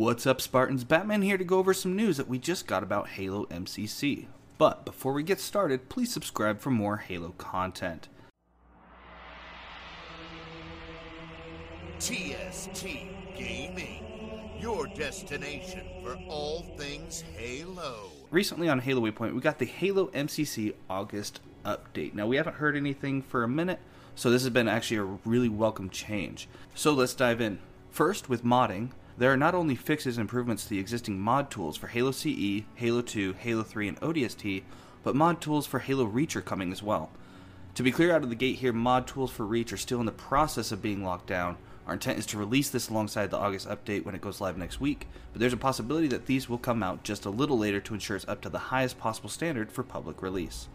What's up, Spartans? Batman here to go over some news that we just got about Halo MCC. But before we get started, please subscribe for more Halo content. TST Gaming, your destination for all things Halo. Recently on Halo Waypoint, we got the Halo MCC August update. Now, we haven't heard anything for a minute, so this has been actually a really welcome change. So let's dive in. First, with modding, there are not only fixes and improvements to the existing mod tools for Halo CE, Halo 2, Halo 3, and ODST, but mod tools for Halo Reach are coming as well. To be clear out of the gate here, mod tools for Reach are still in the process of being locked down. Our intent is to release this alongside the August update when it goes live next week, but there's a possibility that these will come out just a little later to ensure it's up to the highest possible standard for public release.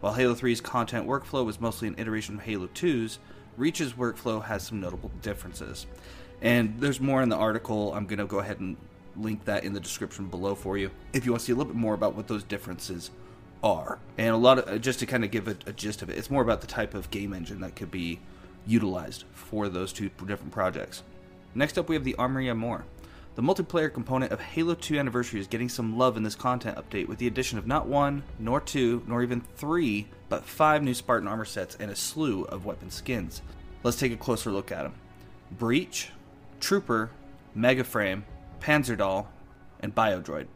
While Halo 3's content workflow was mostly an iteration of Halo 2's, Reach's workflow has some notable differences. And there's more in the article. I'm going to go ahead and link that in the description below for you if you want to see a little bit more about what those differences are. And a lot of, uh, just to kind of give a, a gist of it, it's more about the type of game engine that could be utilized for those two different projects. Next up, we have the Armory More. The multiplayer component of Halo 2 Anniversary is getting some love in this content update with the addition of not one, nor two, nor even three, but five new Spartan armor sets and a slew of weapon skins. Let's take a closer look at them. Breach, Trooper, Megaframe, Panzerdoll, and Biodroid.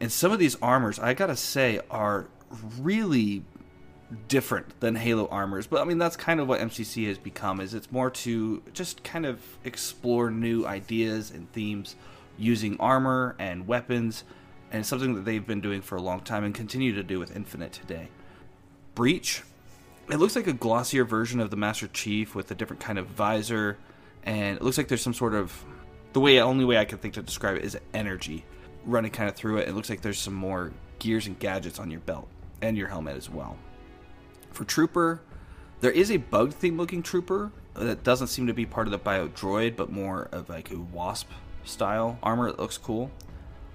And some of these armors, I gotta say, are really different than Halo armors. But I mean, that's kind of what MCC has become. Is it's more to just kind of explore new ideas and themes using armor and weapons, and something that they've been doing for a long time and continue to do with Infinite today. Breach, it looks like a glossier version of the Master Chief with a different kind of visor and it looks like there's some sort of the way only way I can think to describe it is energy running kind of through it. It looks like there's some more gears and gadgets on your belt and your helmet as well. For Trooper, there is a bug theme looking Trooper that doesn't seem to be part of the Bio Droid, but more of like a Wasp style armor. that looks cool.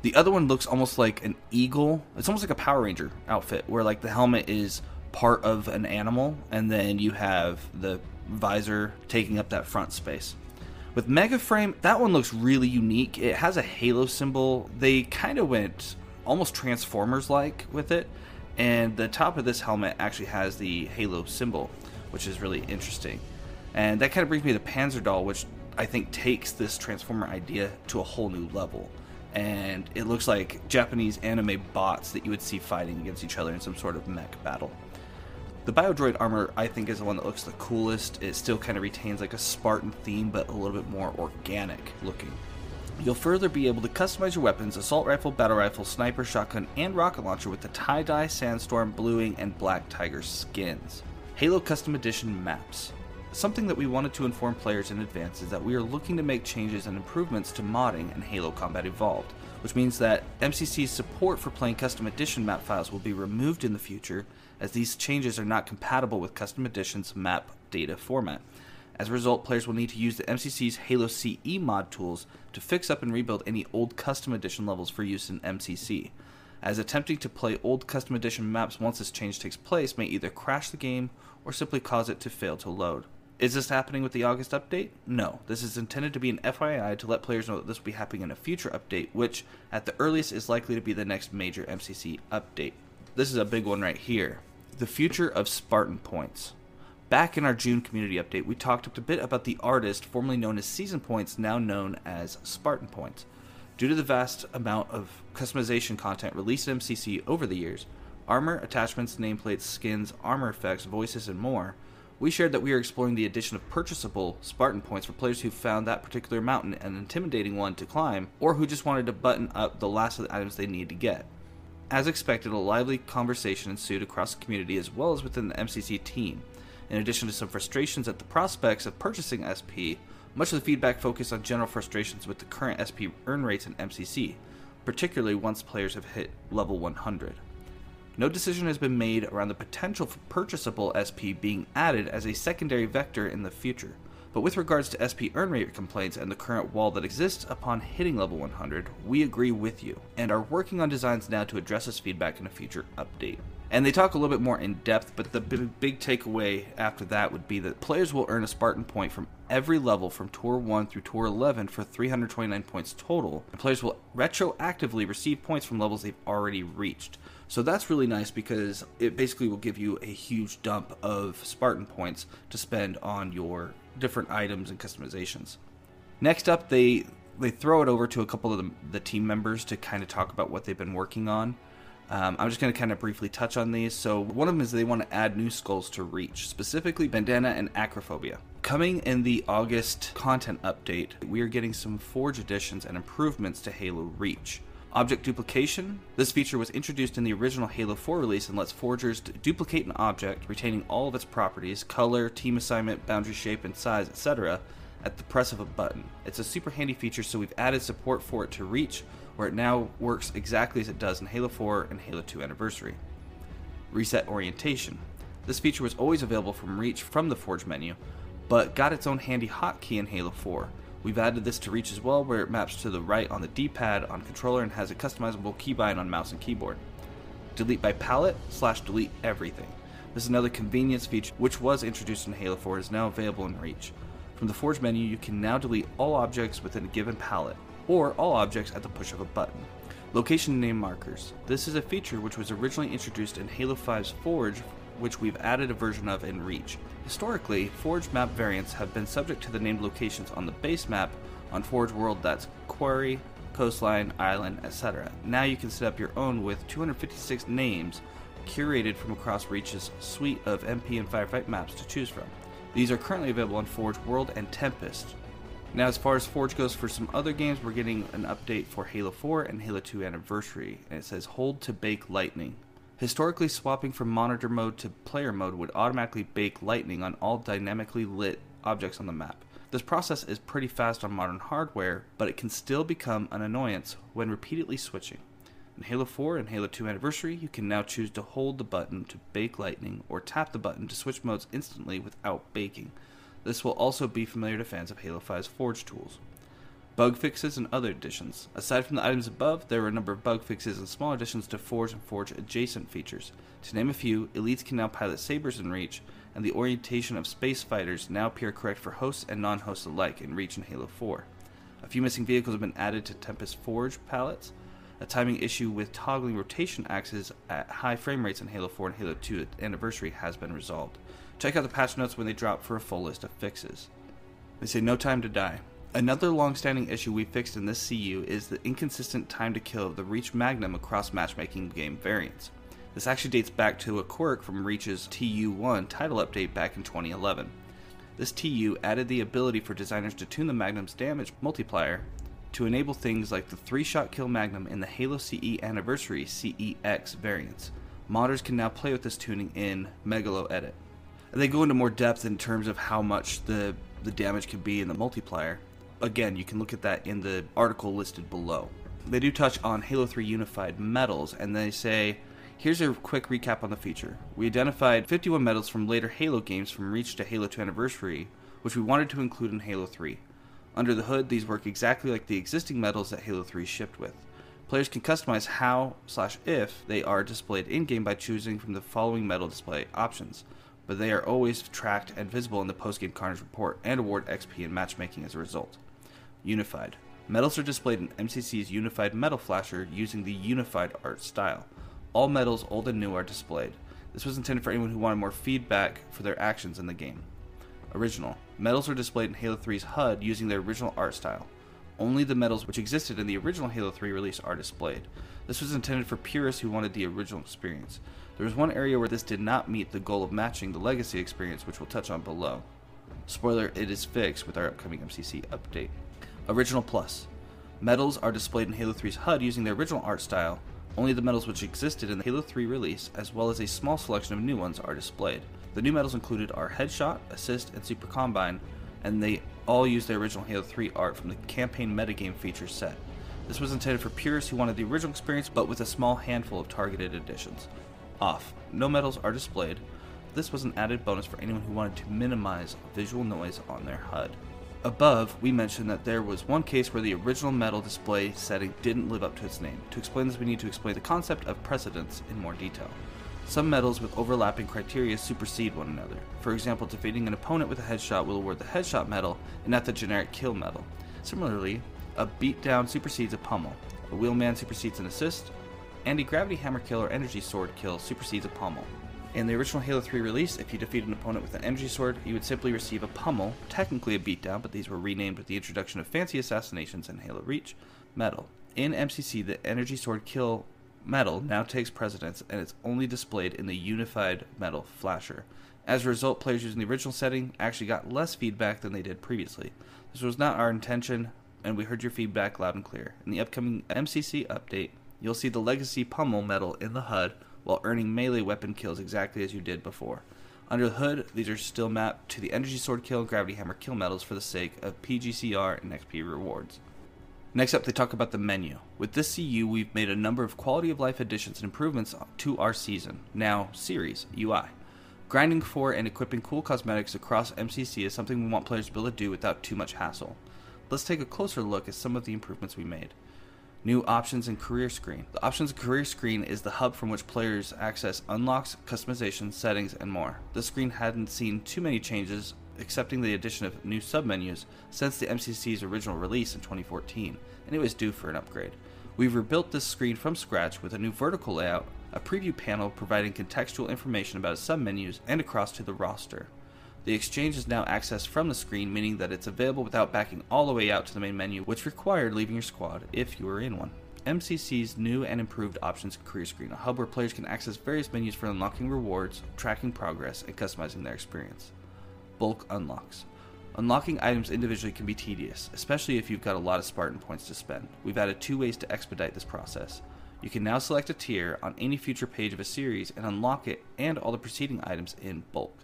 The other one looks almost like an eagle. It's almost like a Power Ranger outfit, where like the helmet is part of an animal, and then you have the visor taking up that front space. With Mega Frame, that one looks really unique. It has a halo symbol. They kind of went almost Transformers like with it, and the top of this helmet actually has the halo symbol, which is really interesting. And that kind of brings me to Panzer Doll, which I think takes this Transformer idea to a whole new level. And it looks like Japanese anime bots that you would see fighting against each other in some sort of mech battle. The Biodroid armor, I think, is the one that looks the coolest. It still kind of retains like a Spartan theme, but a little bit more organic looking. You'll further be able to customize your weapons assault rifle, battle rifle, sniper, shotgun, and rocket launcher with the tie dye, sandstorm, bluing, and black tiger skins. Halo Custom Edition maps. Something that we wanted to inform players in advance is that we are looking to make changes and improvements to modding in Halo Combat Evolved, which means that MCC's support for playing custom edition map files will be removed in the future as these changes are not compatible with Custom Edition's map data format. As a result, players will need to use the MCC's Halo CE mod tools to fix up and rebuild any old Custom Edition levels for use in MCC, as attempting to play old Custom Edition maps once this change takes place may either crash the game or simply cause it to fail to load. Is this happening with the August update? No. This is intended to be an FYI to let players know that this will be happening in a future update, which, at the earliest, is likely to be the next major MCC update. This is a big one right here the future of Spartan Points. Back in our June community update, we talked a bit about the artist formerly known as Season Points, now known as Spartan Points. Due to the vast amount of customization content released in MCC over the years, armor, attachments, nameplates, skins, armor effects, voices, and more, we shared that we are exploring the addition of purchasable Spartan points for players who found that particular mountain an intimidating one to climb, or who just wanted to button up the last of the items they need to get. As expected, a lively conversation ensued across the community as well as within the MCC team. In addition to some frustrations at the prospects of purchasing SP, much of the feedback focused on general frustrations with the current SP earn rates in MCC, particularly once players have hit level 100. No decision has been made around the potential for purchasable SP being added as a secondary vector in the future. But with regards to SP earn rate complaints and the current wall that exists upon hitting level 100, we agree with you, and are working on designs now to address this feedback in a future update. And they talk a little bit more in depth, but the big, big takeaway after that would be that players will earn a Spartan point from every level from Tour 1 through Tour 11 for 329 points total. And players will retroactively receive points from levels they've already reached. So that's really nice because it basically will give you a huge dump of Spartan points to spend on your different items and customizations. Next up, they they throw it over to a couple of the, the team members to kind of talk about what they've been working on. Um, I'm just going to kind of briefly touch on these. So, one of them is they want to add new skulls to Reach, specifically Bandana and Acrophobia. Coming in the August content update, we are getting some Forge additions and improvements to Halo Reach. Object duplication. This feature was introduced in the original Halo 4 release and lets forgers duplicate an object, retaining all of its properties color, team assignment, boundary shape, and size, etc., at the press of a button. It's a super handy feature, so we've added support for it to Reach, where it now works exactly as it does in Halo 4 and Halo 2 Anniversary. Reset Orientation. This feature was always available from Reach from the Forge menu, but got its own handy hotkey in Halo 4. We've added this to Reach as well, where it maps to the right on the D pad on controller and has a customizable keybind on mouse and keyboard. Delete by palette slash delete everything. This is another convenience feature which was introduced in Halo 4 is now available in Reach. From the Forge menu, you can now delete all objects within a given palette or all objects at the push of a button. Location name markers. This is a feature which was originally introduced in Halo 5's Forge, which we've added a version of in Reach. Historically, Forge map variants have been subject to the named locations on the base map on Forge World that's Quarry, Coastline, Island, etc. Now you can set up your own with 256 names curated from across Reach's suite of MP and Firefight maps to choose from. These are currently available on Forge World and Tempest, now, as far as Forge goes for some other games, we're getting an update for Halo 4 and Halo 2 Anniversary, and it says Hold to Bake Lightning. Historically, swapping from monitor mode to player mode would automatically bake lightning on all dynamically lit objects on the map. This process is pretty fast on modern hardware, but it can still become an annoyance when repeatedly switching. In Halo 4 and Halo 2 Anniversary, you can now choose to hold the button to bake lightning or tap the button to switch modes instantly without baking. This will also be familiar to fans of Halo 5's Forge tools. Bug fixes and other additions. Aside from the items above, there are a number of bug fixes and small additions to Forge and Forge adjacent features. To name a few, elites can now pilot sabers in Reach, and the orientation of space fighters now appear correct for hosts and non hosts alike in Reach and Halo 4. A few missing vehicles have been added to Tempest Forge pallets. A timing issue with toggling rotation axes at high frame rates in Halo 4 and Halo 2 Anniversary has been resolved. Check out the patch notes when they drop for a full list of fixes. They say no time to die. Another long-standing issue we fixed in this CU is the inconsistent time to kill of the Reach Magnum across matchmaking game variants. This actually dates back to a quirk from Reach's TU1 title update back in 2011. This TU added the ability for designers to tune the Magnum's damage multiplier to enable things like the 3-shot kill Magnum in the Halo CE Anniversary CEX variants. Modders can now play with this tuning in Megalo Edit And they go into more depth in terms of how much the the damage can be in the multiplier. Again, you can look at that in the article listed below. They do touch on Halo 3 Unified medals, and they say, Here's a quick recap on the feature. We identified 51 medals from later Halo games from Reach to Halo 2 Anniversary, which we wanted to include in Halo 3. Under the hood, these work exactly like the existing medals that Halo 3 shipped with. Players can customize how slash if they are displayed in game by choosing from the following medal display options but they are always tracked and visible in the post-game Carnage report and award XP in matchmaking as a result. Unified. Medals are displayed in MCC's Unified Medal Flasher using the Unified art style. All medals, old and new, are displayed. This was intended for anyone who wanted more feedback for their actions in the game. Original. Medals are displayed in Halo 3's HUD using their original art style. Only the medals which existed in the original Halo 3 release are displayed. This was intended for purists who wanted the original experience. There was one area where this did not meet the goal of matching the legacy experience, which we'll touch on below. Spoiler, it is fixed with our upcoming MCC update. Original Plus. Medals are displayed in Halo 3's HUD using the original art style. Only the medals which existed in the Halo 3 release, as well as a small selection of new ones, are displayed. The new medals included are Headshot, Assist, and Super Combine, and they all use the original Halo 3 art from the campaign metagame feature set. This was intended for purists who wanted the original experience, but with a small handful of targeted additions off. No medals are displayed. This was an added bonus for anyone who wanted to minimize visual noise on their HUD. Above, we mentioned that there was one case where the original medal display setting didn't live up to its name. To explain this, we need to explain the concept of precedence in more detail. Some medals with overlapping criteria supersede one another. For example, defeating an opponent with a headshot will award the headshot medal and not the generic kill medal. Similarly, a beatdown supersedes a pummel, a wheelman supersedes an assist, and a gravity hammer kill or energy sword kill supersedes a pummel. In the original Halo 3 release, if you defeat an opponent with an energy sword, you would simply receive a pummel, technically a beatdown, but these were renamed with the introduction of fancy assassinations in Halo Reach, medal. In MCC, the energy sword kill medal now takes precedence and it's only displayed in the unified medal flasher. As a result, players using the original setting actually got less feedback than they did previously. This was not our intention, and we heard your feedback loud and clear. In the upcoming MCC update, you'll see the Legacy Pummel medal in the HUD while earning melee weapon kills exactly as you did before. Under the hood, these are still mapped to the Energy Sword kill and Gravity Hammer kill medals for the sake of PGCR and XP rewards. Next up, they talk about the menu. With this CU, we've made a number of quality of life additions and improvements to our season, now series, UI. Grinding for and equipping cool cosmetics across MCC is something we want players to be able to do without too much hassle. Let's take a closer look at some of the improvements we made. New options and career screen. The options and career screen is the hub from which players access unlocks, customization, settings, and more. The screen hadn't seen too many changes, excepting the addition of new submenus since the MCC's original release in 2014, and it was due for an upgrade. We've rebuilt this screen from scratch with a new vertical layout, a preview panel providing contextual information about submenus, and across to the roster. The exchange is now accessed from the screen, meaning that it's available without backing all the way out to the main menu, which required leaving your squad if you were in one. MCC's new and improved options career screen, a hub where players can access various menus for unlocking rewards, tracking progress, and customizing their experience. Bulk unlocks. Unlocking items individually can be tedious, especially if you've got a lot of Spartan points to spend. We've added two ways to expedite this process. You can now select a tier on any future page of a series and unlock it and all the preceding items in bulk.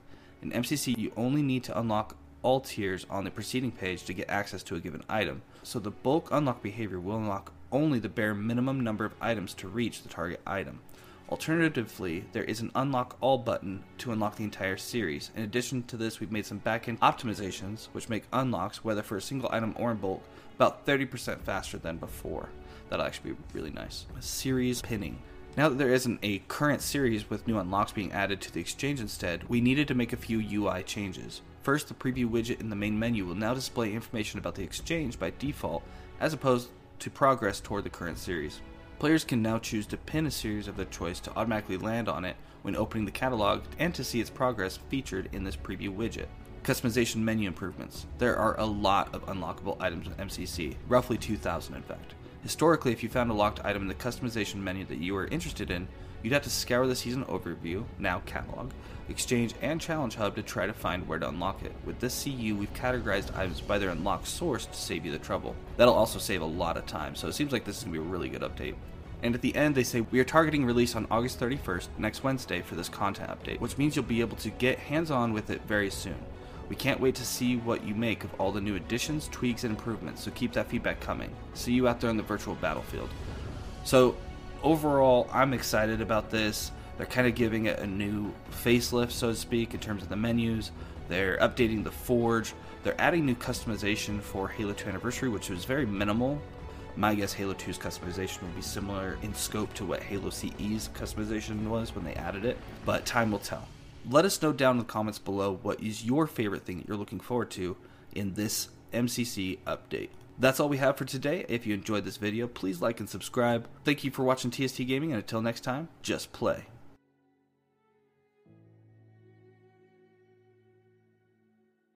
In MCC, you only need to unlock all tiers on the preceding page to get access to a given item, so the bulk unlock behavior will unlock only the bare minimum number of items to reach the target item. Alternatively, there is an unlock all button to unlock the entire series. In addition to this, we've made some backend optimizations which make unlocks, whether for a single item or in bulk, about 30% faster than before. That'll actually be really nice. Series pinning. Now that there isn't a current series with new unlocks being added to the exchange instead, we needed to make a few UI changes. First, the preview widget in the main menu will now display information about the exchange by default, as opposed to progress toward the current series. Players can now choose to pin a series of their choice to automatically land on it when opening the catalog and to see its progress featured in this preview widget. Customization menu improvements. There are a lot of unlockable items in MCC, roughly 2,000 in fact. Historically, if you found a locked item in the customization menu that you were interested in, you'd have to scour the season overview, now catalog, exchange, and challenge hub to try to find where to unlock it. With this CU, we've categorized items by their unlock source to save you the trouble. That'll also save a lot of time, so it seems like this is going to be a really good update. And at the end, they say we are targeting release on August 31st, next Wednesday, for this content update, which means you'll be able to get hands on with it very soon. We can't wait to see what you make of all the new additions, tweaks, and improvements, so keep that feedback coming. See you out there on the virtual battlefield. So, overall, I'm excited about this. They're kind of giving it a new facelift, so to speak, in terms of the menus. They're updating the Forge. They're adding new customization for Halo 2 Anniversary, which was very minimal. My guess Halo 2's customization will be similar in scope to what Halo CE's customization was when they added it, but time will tell let us know down in the comments below what is your favorite thing that you're looking forward to in this MCC update. That's all we have for today. If you enjoyed this video, please like and subscribe. Thank you for watching TST Gaming, and until next time, just play.